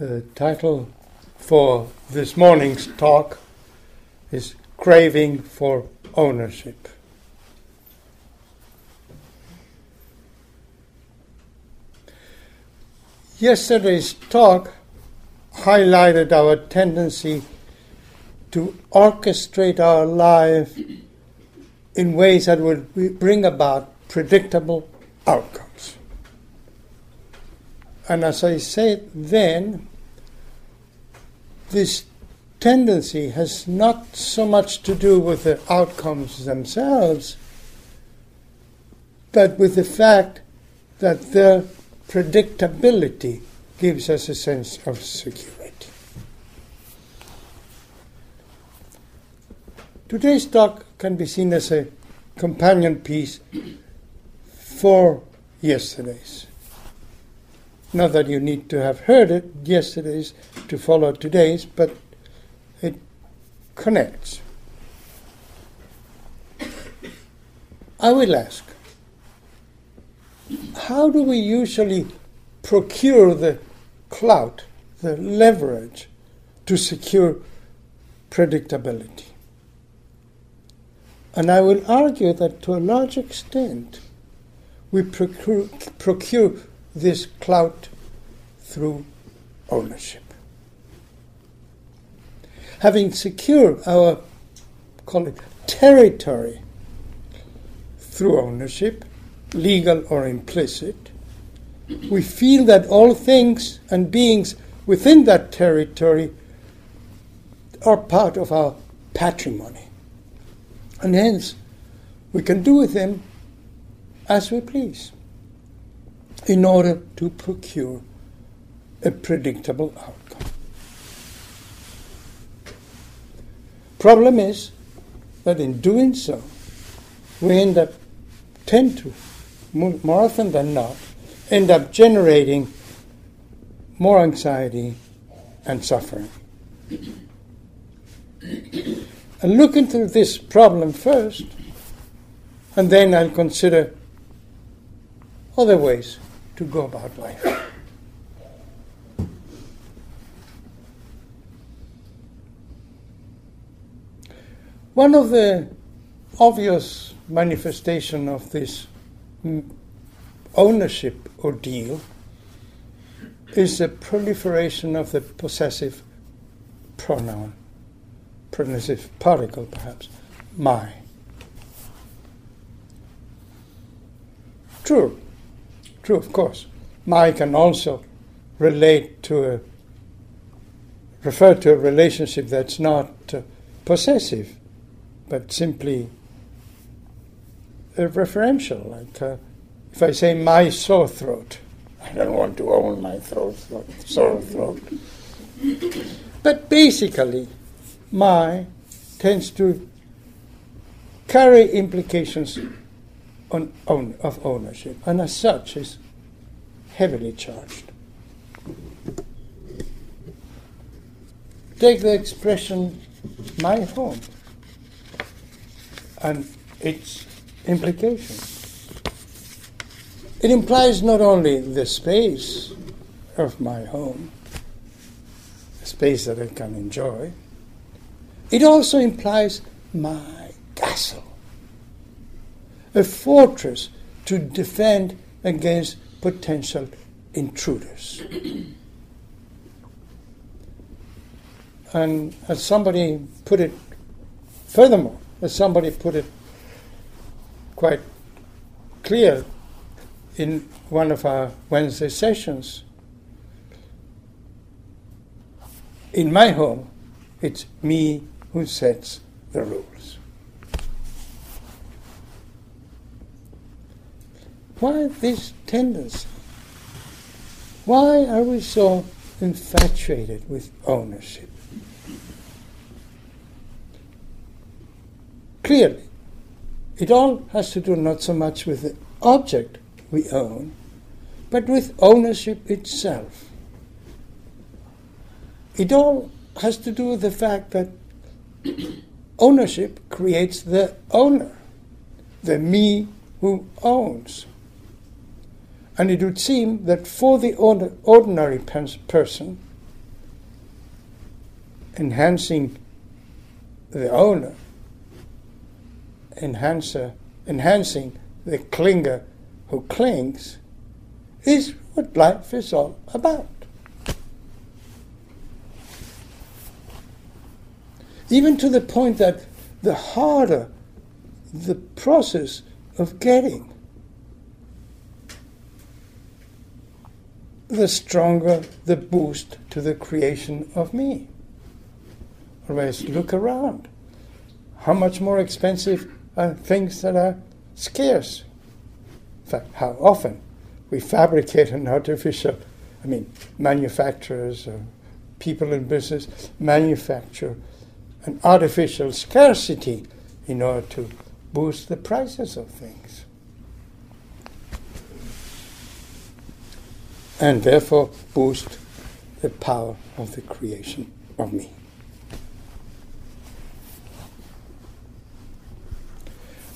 The title for this morning's talk is Craving for Ownership. Yesterday's talk highlighted our tendency to orchestrate our life in ways that would bring about predictable outcomes. And as I said then, this tendency has not so much to do with the outcomes themselves, but with the fact that their predictability gives us a sense of security. Today's talk can be seen as a companion piece for yesterday's. Not that you need to have heard it yesterday's to follow today's, but it connects. I will ask how do we usually procure the clout, the leverage to secure predictability? And I will argue that to a large extent, we procure, procure this clout through ownership. Having secured our, call it, territory through ownership, legal or implicit, we feel that all things and beings within that territory are part of our patrimony. And hence, we can do with them as we please in order to procure a predictable outcome. Problem is that in doing so, we end up, tend to, more often than not, end up generating more anxiety and suffering and look into this problem first, and then I'll consider other ways to go about life. One of the obvious manifestation of this ownership ordeal is the proliferation of the possessive pronoun possessive particle, perhaps, my. True, true, of course. My can also relate to a, refer to a relationship that's not uh, possessive, but simply referential. Like uh, if I say my sore throat, I don't want to own my throat, sore throat. but basically, my tends to carry implications on of ownership, and as such is heavily charged. Take the expression my home and its implications. It implies not only the space of my home, a space that I can enjoy, it also implies my castle, a fortress to defend against potential intruders. and as somebody put it, furthermore, as somebody put it quite clear in one of our Wednesday sessions, in my home, it's me who sets the rules. Why this tendency? Why are we so infatuated with ownership? Clearly, it all has to do not so much with the object we own, but with ownership itself. It all has to do with the fact that ownership creates the owner, the me who owns. And it would seem that for the ordinary person, enhancing the owner, enhancer, enhancing the clinger who clings, is what life is all about. Even to the point that the harder the process of getting, the stronger the boost to the creation of me. Otherwise, look around. How much more expensive are things that are scarce? In fact, how often we fabricate an artificial, I mean, manufacturers or people in business manufacture an artificial scarcity in order to boost the prices of things. And therefore boost the power of the creation of me.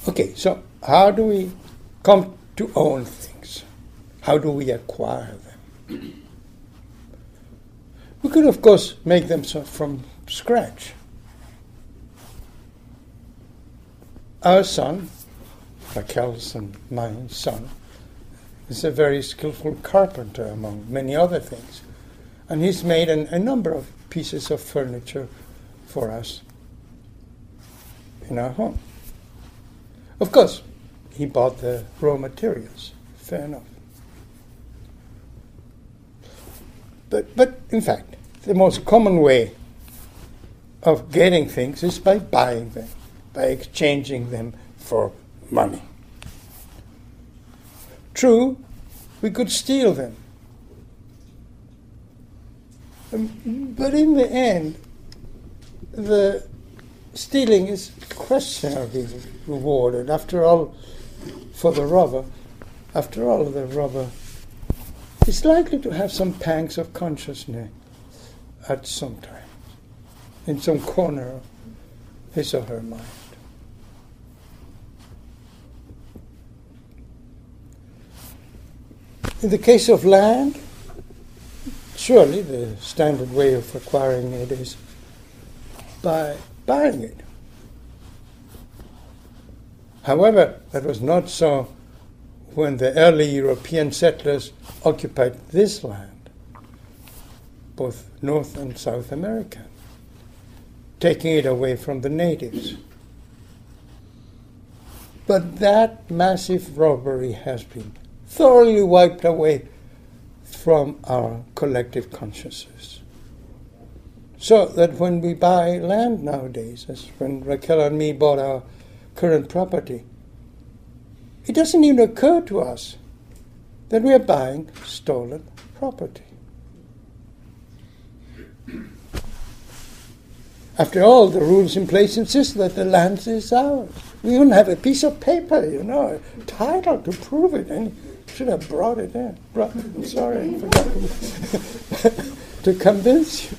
Okay, so how do we come to own things? How do we acquire them? We could, of course, make them from scratch. Our son, Raquel's and my son, is a very skillful carpenter, among many other things. And he's made an, a number of pieces of furniture for us in our home. Of course, he bought the raw materials, fair enough. But, but in fact, the most common way of getting things is by buying them by exchanging them for money. True, we could steal them. Um, but in the end, the stealing is questionably rewarded. After all, for the robber, after all, the robber is likely to have some pangs of consciousness at some time, in some corner of his or her mind. In the case of land, surely the standard way of acquiring it is by buying it. However, that was not so when the early European settlers occupied this land, both North and South America, taking it away from the natives. But that massive robbery has been thoroughly wiped away from our collective consciousness. So that when we buy land nowadays, as when Raquel and me bought our current property, it doesn't even occur to us that we are buying stolen property. After all, the rules in place insist that the land is ours. We even have a piece of paper, you know, a title to prove it. And should have brought it in. Brought, I'm sorry, I forgot to convince you.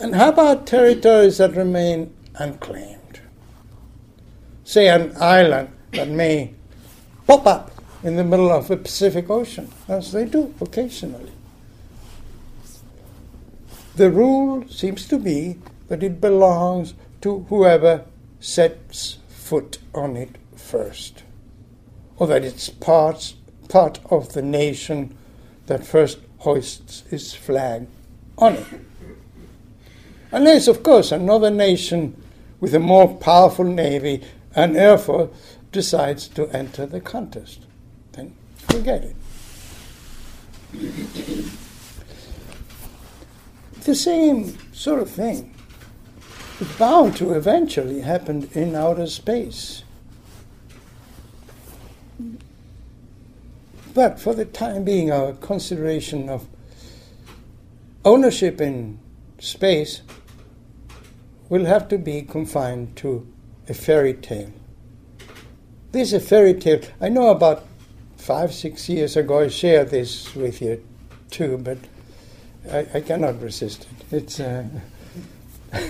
And how about territories that remain unclaimed? Say an island that may pop up in the middle of the Pacific Ocean, as they do occasionally. The rule seems to be that it belongs to whoever sets foot on it first, or that it's part, part of the nation that first hoists its flag on it. Unless, of course, another nation with a more powerful navy and air force decides to enter the contest. Then forget it. the same sort of thing is bound to eventually happen in outer space. But for the time being, our consideration of ownership in space will have to be confined to a fairy tale. This is a fairy tale. I know about five, six years ago I shared this with you too, but I, I cannot resist it. It's a,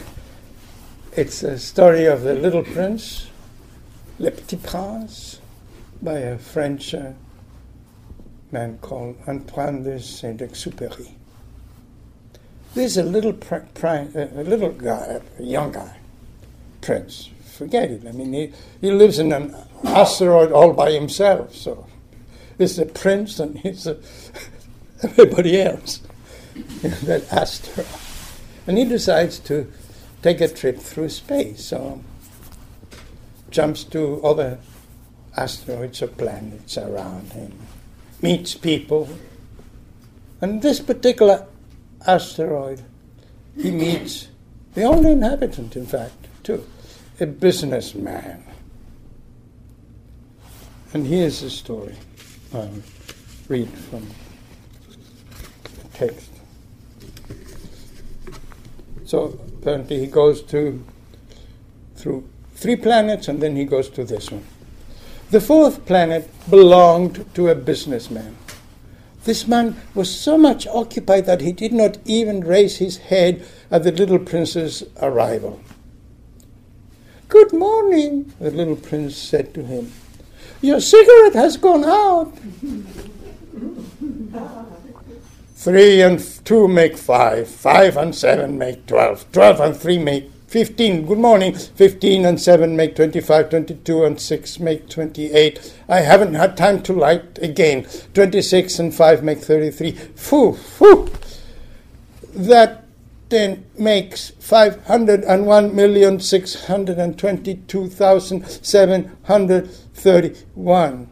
it's a story of the Little Prince, Le Petit Prince, by a French uh, man called Antoine de Saint Exupéry. There's a little, pr- pr- uh, a little guy, a young guy, prince. Forget it. I mean, he, he lives in an asteroid all by himself. So he's a prince and he's uh, a, everybody else in that asteroid. And he decides to take a trip through space. So jumps to other asteroids or planets around him, meets people. And this particular asteroid, he meets the only inhabitant, in fact, too, a businessman. And here's the story. I'll read from the text. So apparently he goes to through three planets and then he goes to this one. The fourth planet belonged to a businessman. This man was so much occupied that he did not even raise his head at the little prince's arrival. Good morning, the little prince said to him. Your cigarette has gone out. Three and two make five. Five and seven make twelve. Twelve and three make 15, good morning. 15 and 7 make 25, 22 and 6 make 28. I haven't had time to light again. 26 and 5 make 33. Foo, foo. That then makes 501,622,731.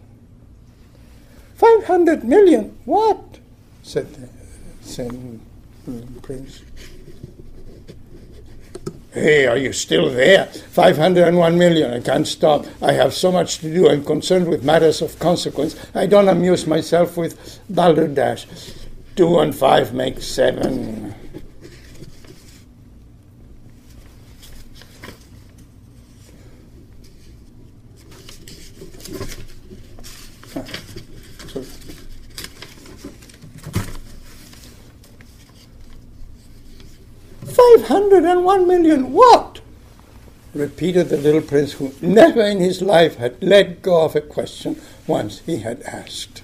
500 million? What? said the Zen mm, prince. Hey, are you still there? 501 million. I can't stop. I have so much to do. I'm concerned with matters of consequence. I don't amuse myself with balderdash. Two and five make seven. Five hundred and one million what? repeated the little prince, who never in his life had let go of a question once he had asked.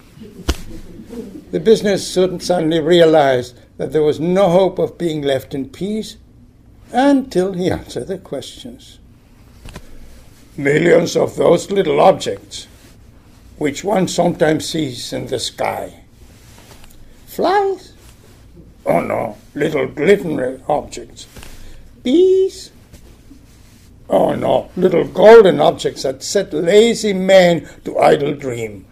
The business suddenly realized that there was no hope of being left in peace until he answered the questions. Millions of those little objects, which one sometimes sees in the sky. Flies? Oh no, little glittering objects. Bees? Oh no, little golden objects that set lazy men to idle dream,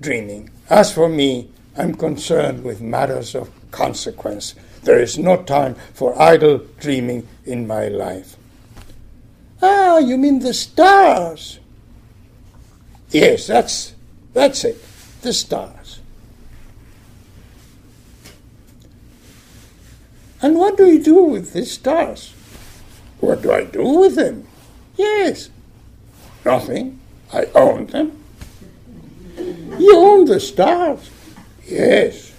dreaming. As for me, I'm concerned with matters of consequence. There is no time for idle dreaming in my life. Ah, you mean the stars? Yes, that's that's it. The stars. And what do you do with these stars? What do I do with them? Yes. Nothing. I own them. You own the stars? Yes.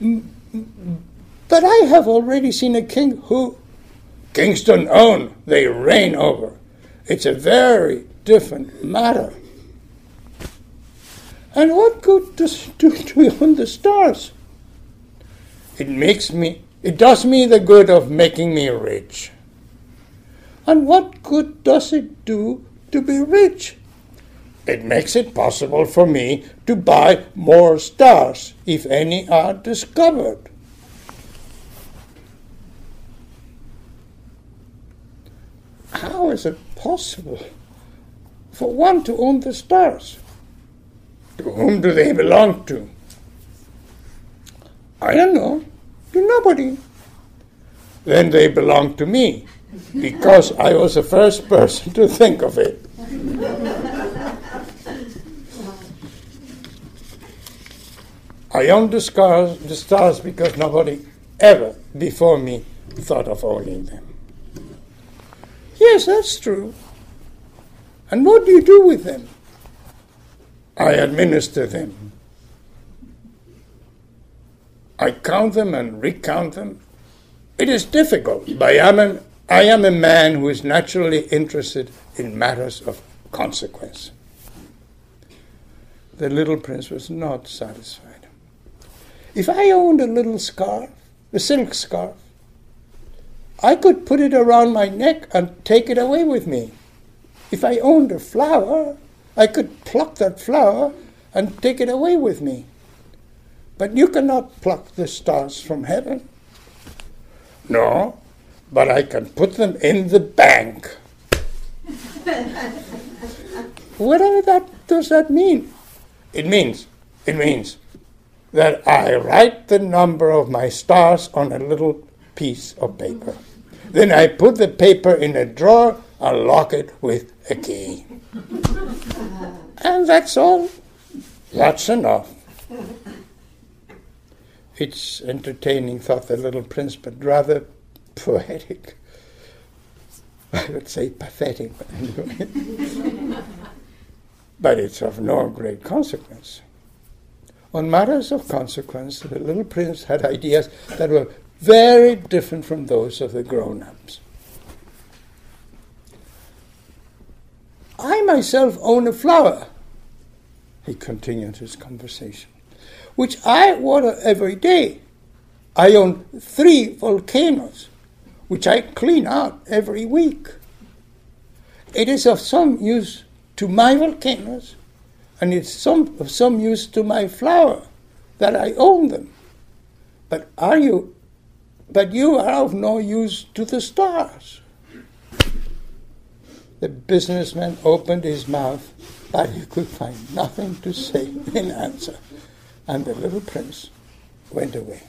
Mm, mm, mm. But I have already seen a king who kings don't own, they reign over. It's a very different matter. And what good does do to own the stars? It makes me it does me the good of making me rich. And what good does it do to be rich? It makes it possible for me to buy more stars, if any are discovered. How is it possible for one to own the stars? To whom do they belong to? I don't know to nobody. Then they belong to me because I was the first person to think of it. I own the stars, the stars because nobody ever before me thought of owning them. Yes, that's true. And what do you do with them? I administer them. I count them and recount them. It is difficult, but I am, an, I am a man who is naturally interested in matters of consequence. The little prince was not satisfied. If I owned a little scarf, a silk scarf. I could put it around my neck and take it away with me. If I owned a flower, I could pluck that flower and take it away with me. But you cannot pluck the stars from heaven. No, but I can put them in the bank. Whatever that does that mean? It means it means that I write the number of my stars on a little piece of paper. Then I put the paper in a drawer and lock it with a key. and that's all. That's enough. It's entertaining, thought the little prince, but rather poetic. I would say pathetic, but anyway. but it's of no great consequence. On matters of consequence, the little prince had ideas that were very different from those of the grown ups. I myself own a flower, he continued his conversation, which I water every day. I own three volcanoes, which I clean out every week. It is of some use to my volcanoes, and it's some, of some use to my flower that I own them. But are you but you are of no use to the stars. The businessman opened his mouth, but he could find nothing to say in answer, and the little prince went away.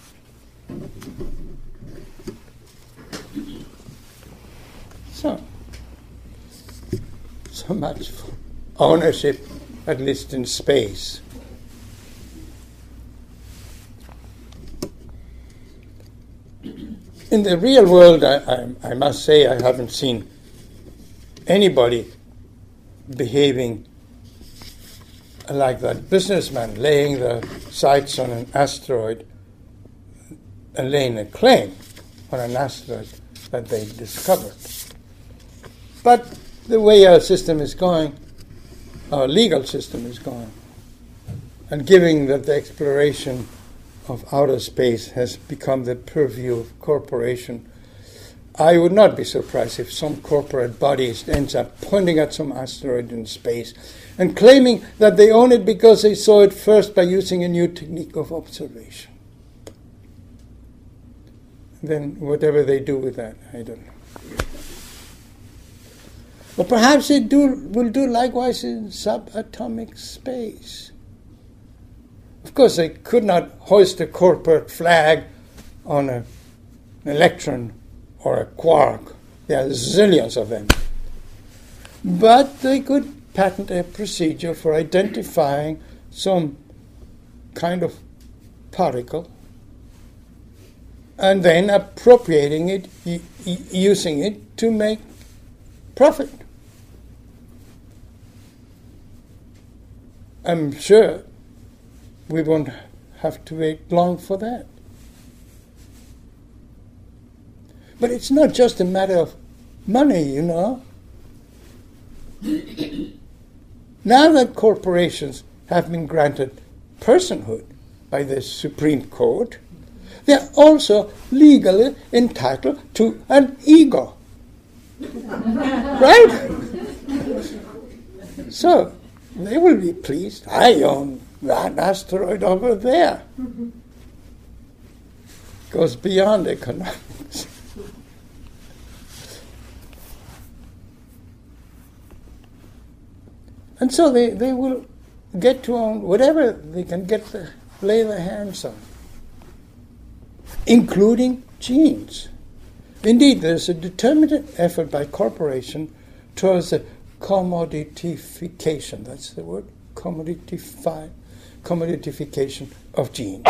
So, so much for ownership, at least in space. in the real world, I, I, I, must say I haven't seen anybody behaving like that businessman laying the sights on an asteroid and laying a claim on an asteroid that they discovered. But the way our system is going, our legal system is going, and giving that the exploration of outer space has become the purview of corporation. I would not be surprised if some corporate body ends up pointing at some asteroid in space and claiming that they own it because they saw it first by using a new technique of observation. Then, whatever they do with that, I don't know. Or perhaps they do, will do likewise in subatomic space. Of course, they could not hoist a corporate flag on a, an electron or a quark. There are zillions of them. But they could patent a procedure for identifying some kind of particle and then appropriating it, using it to make profit. I'm sure we won't have to wait long for that. But it's not just a matter of money, you know. Now that corporations have been granted personhood by the Supreme Court, they're also legally entitled to an ego. right? so they will be pleased. I own that asteroid over there. Goes beyond economics. And so they, they will get to own whatever they can get the, lay their hands on, including genes. Indeed, there's a determined effort by corporation towards the commoditification, that's the word, commoditify, commoditification of genes,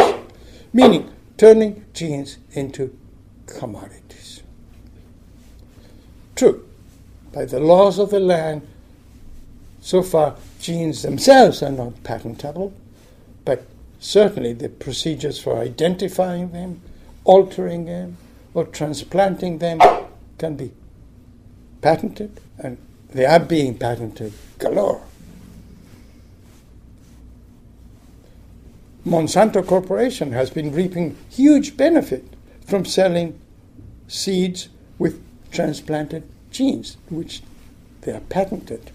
meaning turning genes into commodities. True, by the laws of the land, so far genes themselves are not patentable, but certainly the procedures for identifying them, altering them, or transplanting them can be patented, and they are being patented galore. Monsanto Corporation has been reaping huge benefit from selling seeds with transplanted genes, which they are patented.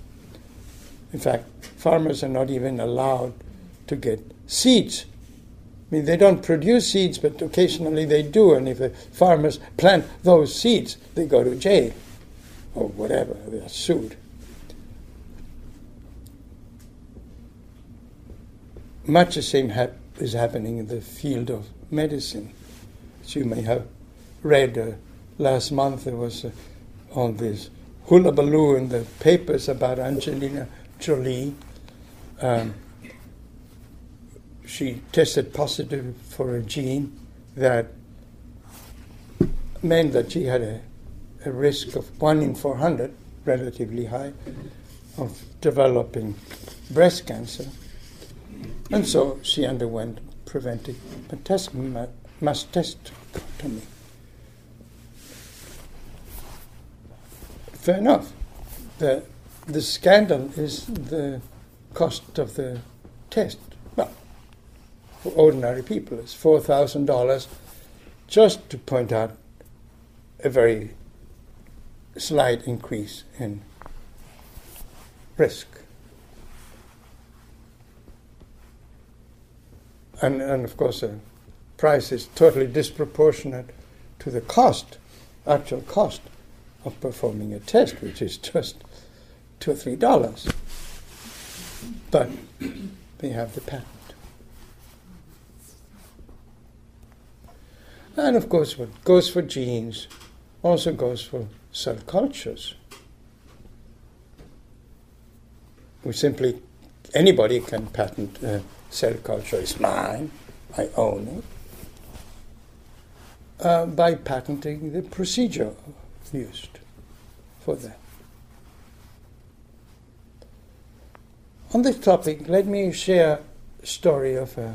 In fact, farmers are not even allowed to get seeds. I mean, they don't produce seeds, but occasionally they do, and if the farmers plant those seeds, they go to jail or whatever, they are sued. Much the same hap- is happening in the field of medicine. As you may have read uh, last month, there was uh, all this hullabaloo in the papers about Angelina Jolie. Um, she tested positive for a gene that meant that she had a, a risk of 1 in 400, relatively high, of developing breast cancer. And so she underwent preventive mastectomy. Fair enough. The, the scandal is the cost of the test. Well, for ordinary people, it's $4,000 just to point out a very slight increase in risk. And, and of course, the price is totally disproportionate to the cost, actual cost of performing a test, which is just two or three dollars. But they have the patent. And of course, what goes for genes also goes for cell cultures. We simply, anybody can patent a cell culture. It's mine, I own it. Uh, by patenting the procedure used for that. On this topic, let me share a story of a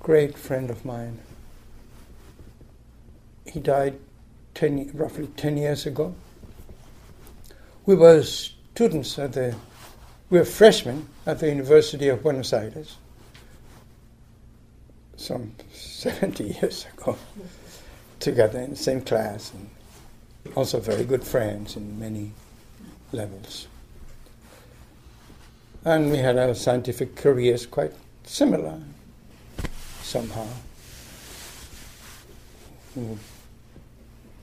great friend of mine. He died 10, roughly 10 years ago. We were students at the, we were freshmen at the University of Buenos Aires some 70 years ago together in the same class and also very good friends in many levels. And we had our scientific careers quite similar somehow.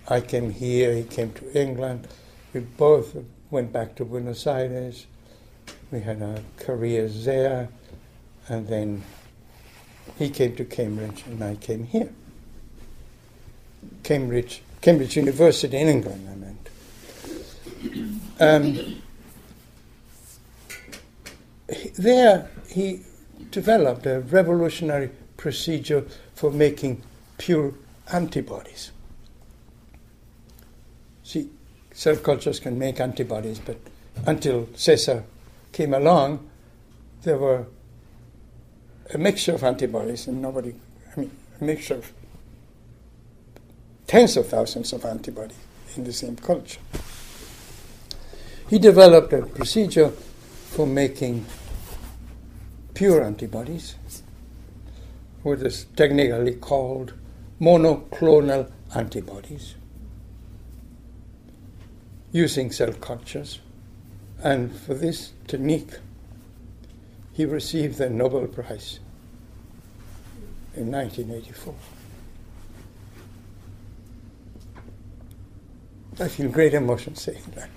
I came here, he came to England. We both went back to Buenos Aires. We had our careers there, and then he came to Cambridge and I came here. Cambridge, Cambridge University in England, I meant. Um, there he developed a revolutionary procedure for making pure antibodies. See, cell cultures can make antibodies, but until Cesar came along, there were a mixture of antibodies, and nobody, I mean, a mixture of tens of thousands of antibodies in the same culture. He developed a procedure for making pure antibodies, what is technically called monoclonal antibodies, using cell cultures. And for this technique, he received the Nobel Prize in 1984. I feel great emotion saying that.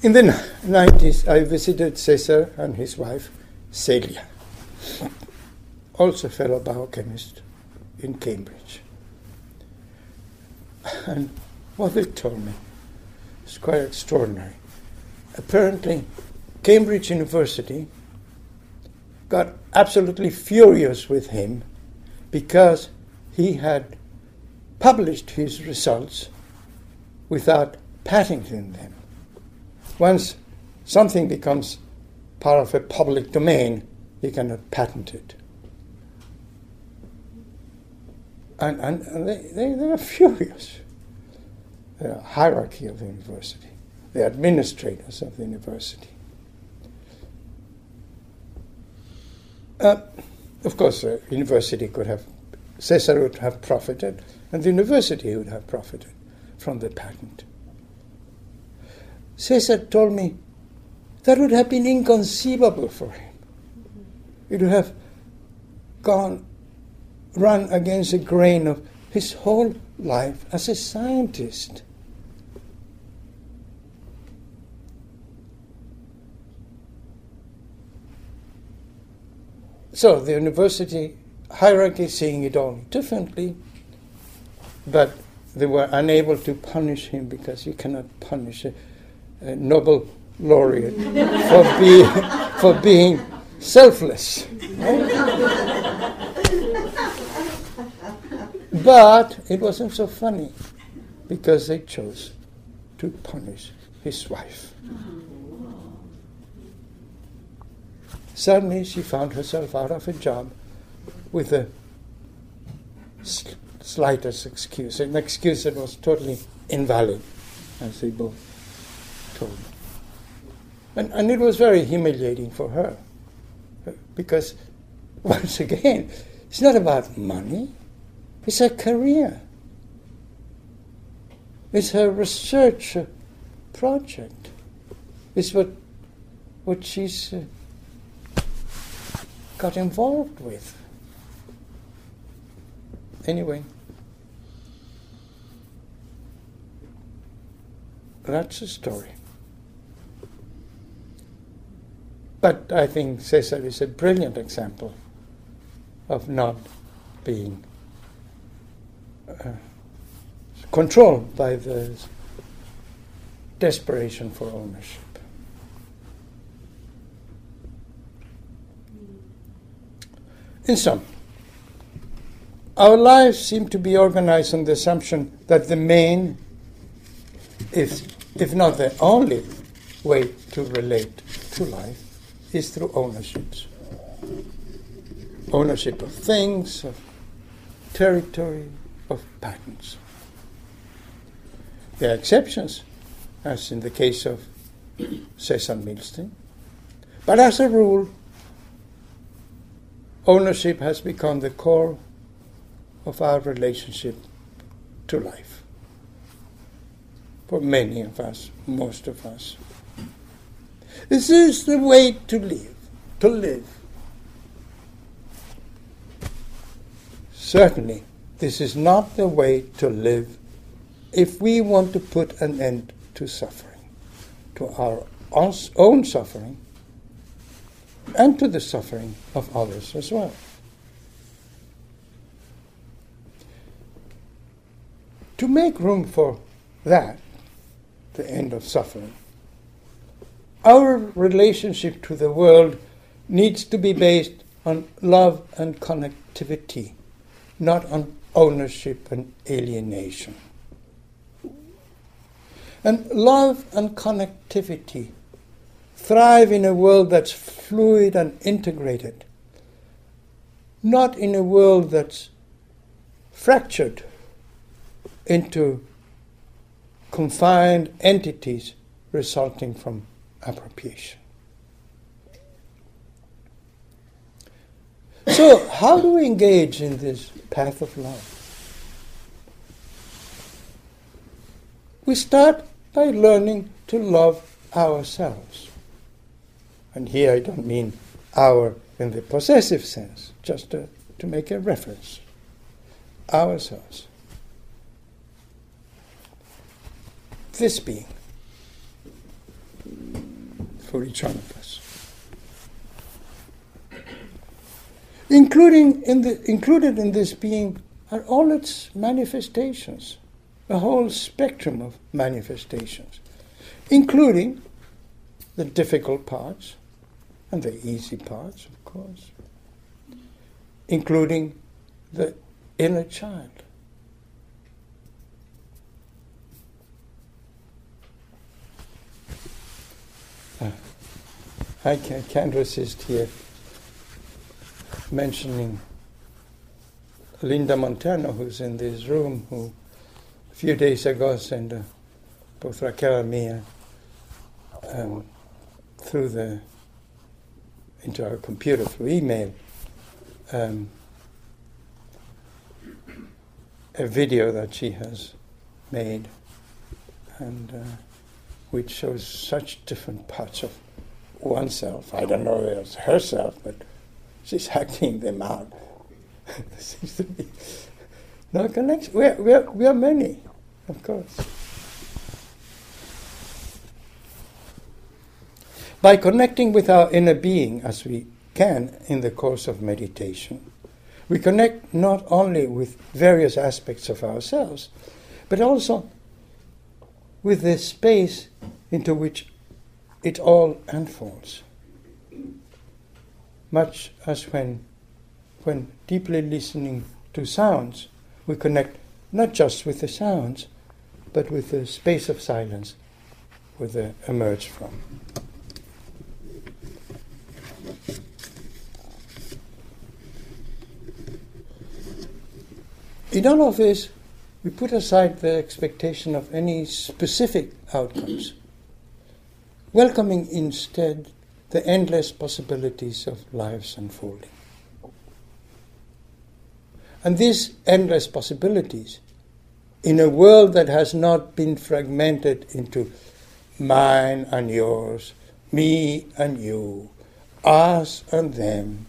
In the 90s, I visited Cesar and his wife, Celia, also fellow biochemist in Cambridge. And what they told me is quite extraordinary. Apparently, Cambridge University got absolutely furious with him because he had published his results without patenting them. Once something becomes part of a public domain, you cannot patent it. And, and, they, they, they were furious the hierarchy of the university, the administrators of the university. Uh, of course, the university could have, Cesar would have profited, and the university would have profited from the patent. Cesar told me that would have been inconceivable for him. It would have gone, run against the grain of his whole life as a scientist. So the university hierarchy seeing it all differently, but they were unable to punish him because you cannot punish a Nobel laureate for, be, for being selfless. but it wasn't so funny because they chose to punish his wife. Suddenly, she found herself out of a job with the slightest excuse, an excuse that was totally invalid, as they both told me. And, and it was very humiliating for her, because once again, it's not about money, it's her career, it's her research project, it's what, what she's. Uh, got involved with. Anyway, that's the story. But I think Cesar is a brilliant example of not being uh, controlled by the desperation for ownership. In sum, our lives seem to be organized on the assumption that the main, if, if not the only, way to relate to life is through ownerships. Ownership of things, of territory, of patents. There are exceptions, as in the case of Cesar Milstein, but as a rule, ownership has become the core of our relationship to life. For many of us, most of us. This is the way to live, to live. Certainly, this is not the way to live if we want to put an end to suffering, to our own suffering, and to the suffering of others as well. To make room for that, the end of suffering, our relationship to the world needs to be based on love and connectivity, not on ownership and alienation. And love and connectivity thrive in a world that's fluid and integrated, not in a world that's fractured into confined entities resulting from appropriation. So, how do we engage in this path of love? We start by learning to love ourselves. And here I don't mean our in the possessive sense, just to, to make a reference. Ourselves. This being for each one of us. Including in the, included in this being are all its manifestations, a whole spectrum of manifestations, including the difficult parts, and the easy parts, of course, including the inner child. I can, can't resist here mentioning Linda Montano, who's in this room, who a few days ago sent uh, both Raquel and me um, through the into our computer through email um, a video that she has made, and uh, which shows such different parts of oneself. I don't know if it's herself, but she's acting them out. there seems to be no connection. We are, we, are, we are many, of course. By connecting with our inner being as we can in the course of meditation, we connect not only with various aspects of ourselves, but also with the space into which it all unfolds. Much as when, when deeply listening to sounds, we connect not just with the sounds, but with the space of silence where they emerge from. In all of this, we put aside the expectation of any specific outcomes, welcoming instead the endless possibilities of life's unfolding. And these endless possibilities, in a world that has not been fragmented into mine and yours, me and you, us and them,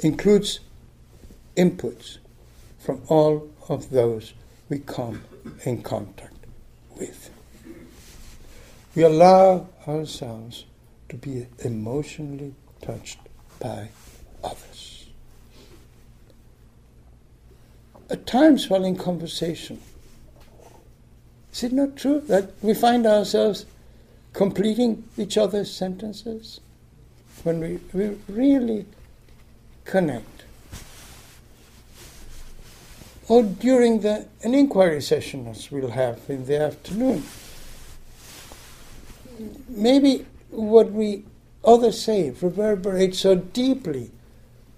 includes inputs from all of those we come in contact. We allow ourselves to be emotionally touched by others. At times while in conversation, is it not true that we find ourselves completing each other's sentences when we, we really connect? or during the, an inquiry session as we'll have in the afternoon. Maybe what we others say reverberates so deeply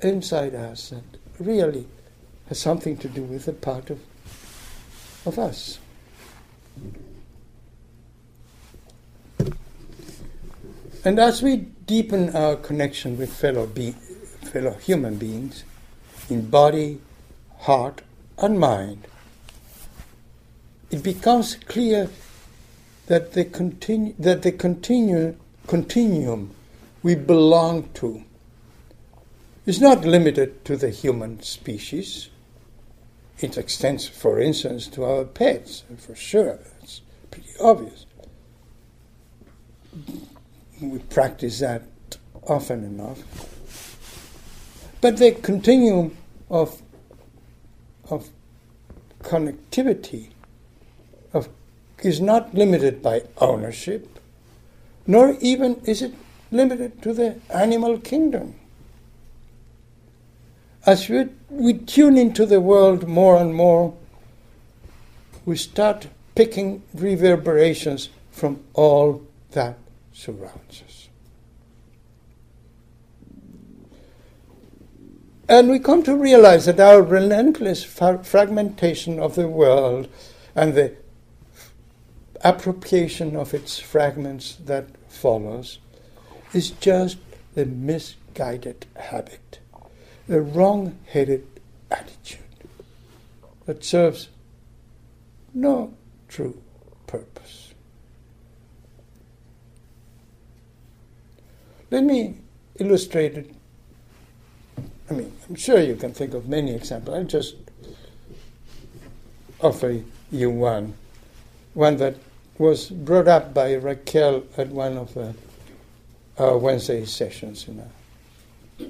inside us that really has something to do with a part of, of us. And as we deepen our connection with fellow, be- fellow human beings in body, heart, and mind, it becomes clear that the, continu- that the continu- continuum we belong to is not limited to the human species. It extends, for instance, to our pets, for sure. It's pretty obvious. We practice that often enough. But the continuum of of connectivity is not limited by ownership, nor even is it limited to the animal kingdom. As we, we tune into the world more and more, we start picking reverberations from all that surrounds us. And we come to realize that our relentless fra- fragmentation of the world and the appropriation of its fragments that follows is just a misguided habit, a wrong headed attitude that serves no true purpose. Let me illustrate it I mean, I'm sure you can think of many examples. I'll just offer you one. One that was brought up by Raquel at one of the, our Wednesday sessions in our,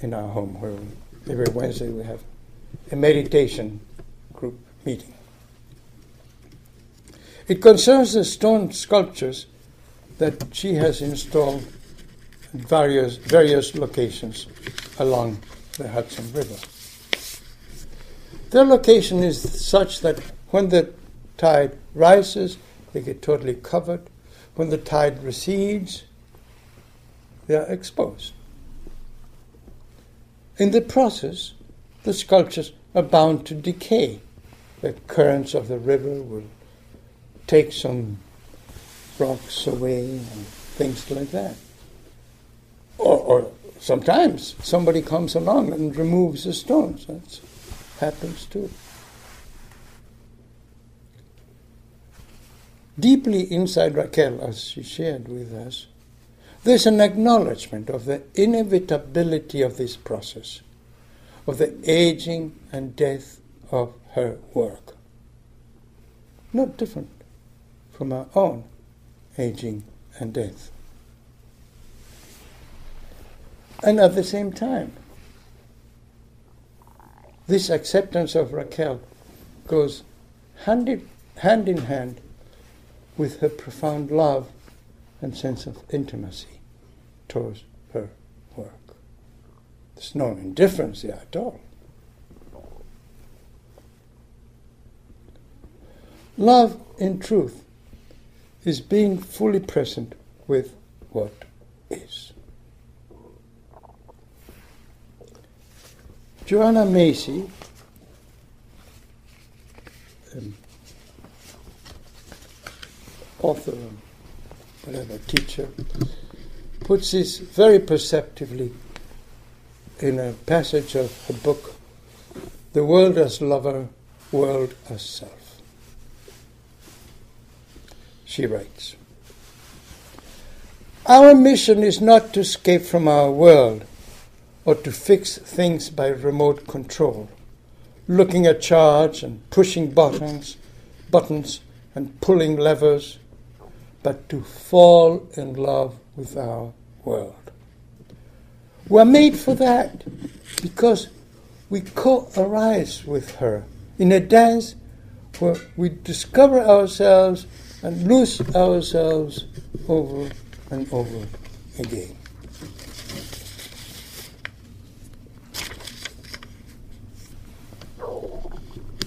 in our home, where we, every Wednesday we have a meditation group meeting. It concerns the stone sculptures that she has installed at various, various locations along the Hudson River. Their location is such that when the tide rises, they get totally covered. When the tide recedes, they are exposed. In the process, the sculptures are bound to decay. The currents of the river will take some rocks away and things like that. Or, or sometimes somebody comes along and removes the stones. That happens too. Deeply inside Raquel, as she shared with us, there's an acknowledgement of the inevitability of this process, of the aging and death of her work. Not different from our own aging and death. And at the same time, this acceptance of Raquel goes hand in hand, with her profound love and sense of intimacy towards her work. There's no indifference there at all. Love, in truth, is being fully present with what is. Joanna Macy, um, author, whatever, teacher, puts this very perceptively in a passage of her book, The World as Lover, World as Self. She writes Our mission is not to escape from our world or to fix things by remote control, looking at charts and pushing buttons, buttons and pulling levers, but to fall in love with our world. We're made for that because we co arise with her in a dance where we discover ourselves and lose ourselves over and over again.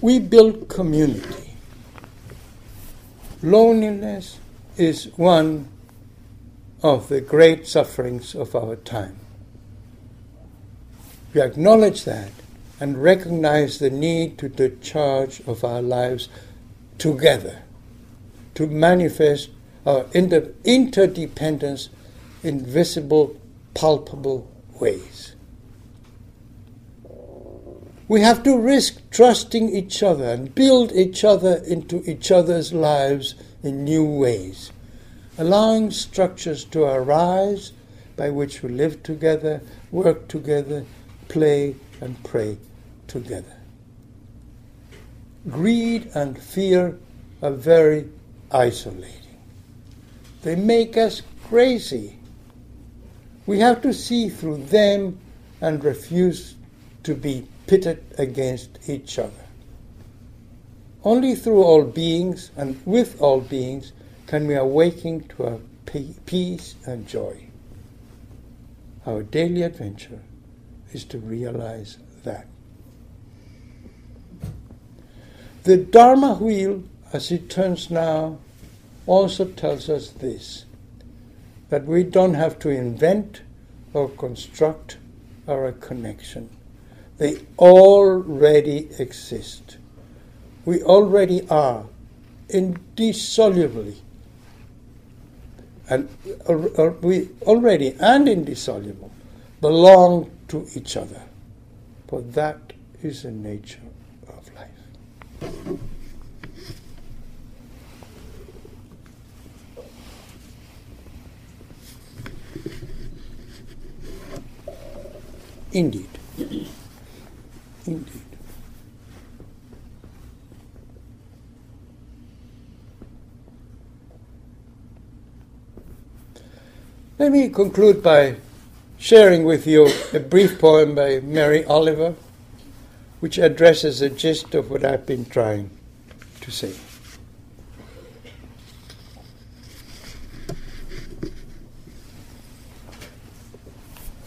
We build community. Loneliness is one of the great sufferings of our time. We acknowledge that and recognize the need to take charge of our lives together to manifest our inter- interdependence in visible, palpable ways. We have to risk trusting each other and build each other into each other's lives in new ways, allowing structures to arise by which we live together, work together, play and pray together. Greed and fear are very isolating. They make us crazy. We have to see through them and refuse to be pitted against each other. Only through all beings and with all beings can we awaken to our peace and joy. Our daily adventure is to realize that. The Dharma wheel as it turns now, also tells us this that we don't have to invent or construct our connection. They already exist. We already are indissolubly and we already and indissoluble belong to each other. For that is the nature of life. Indeed. Indeed. Let me conclude by sharing with you a brief poem by Mary Oliver, which addresses the gist of what I've been trying to say.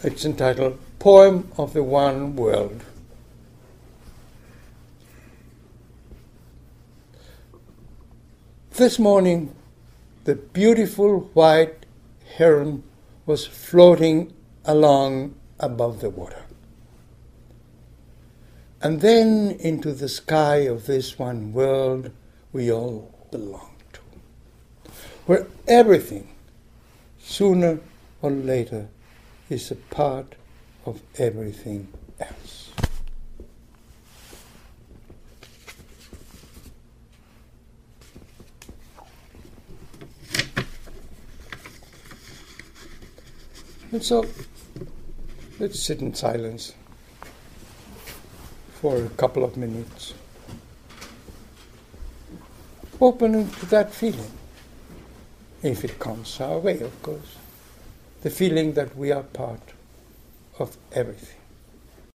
It's entitled Poem of the One World. This morning, the beautiful white heron was floating along above the water. And then into the sky of this one world we all belong to, where everything, sooner or later, is a part of everything else. And so, let's sit in silence for a couple of minutes, opening to that feeling, if it comes our way, of course, the feeling that we are part of everything.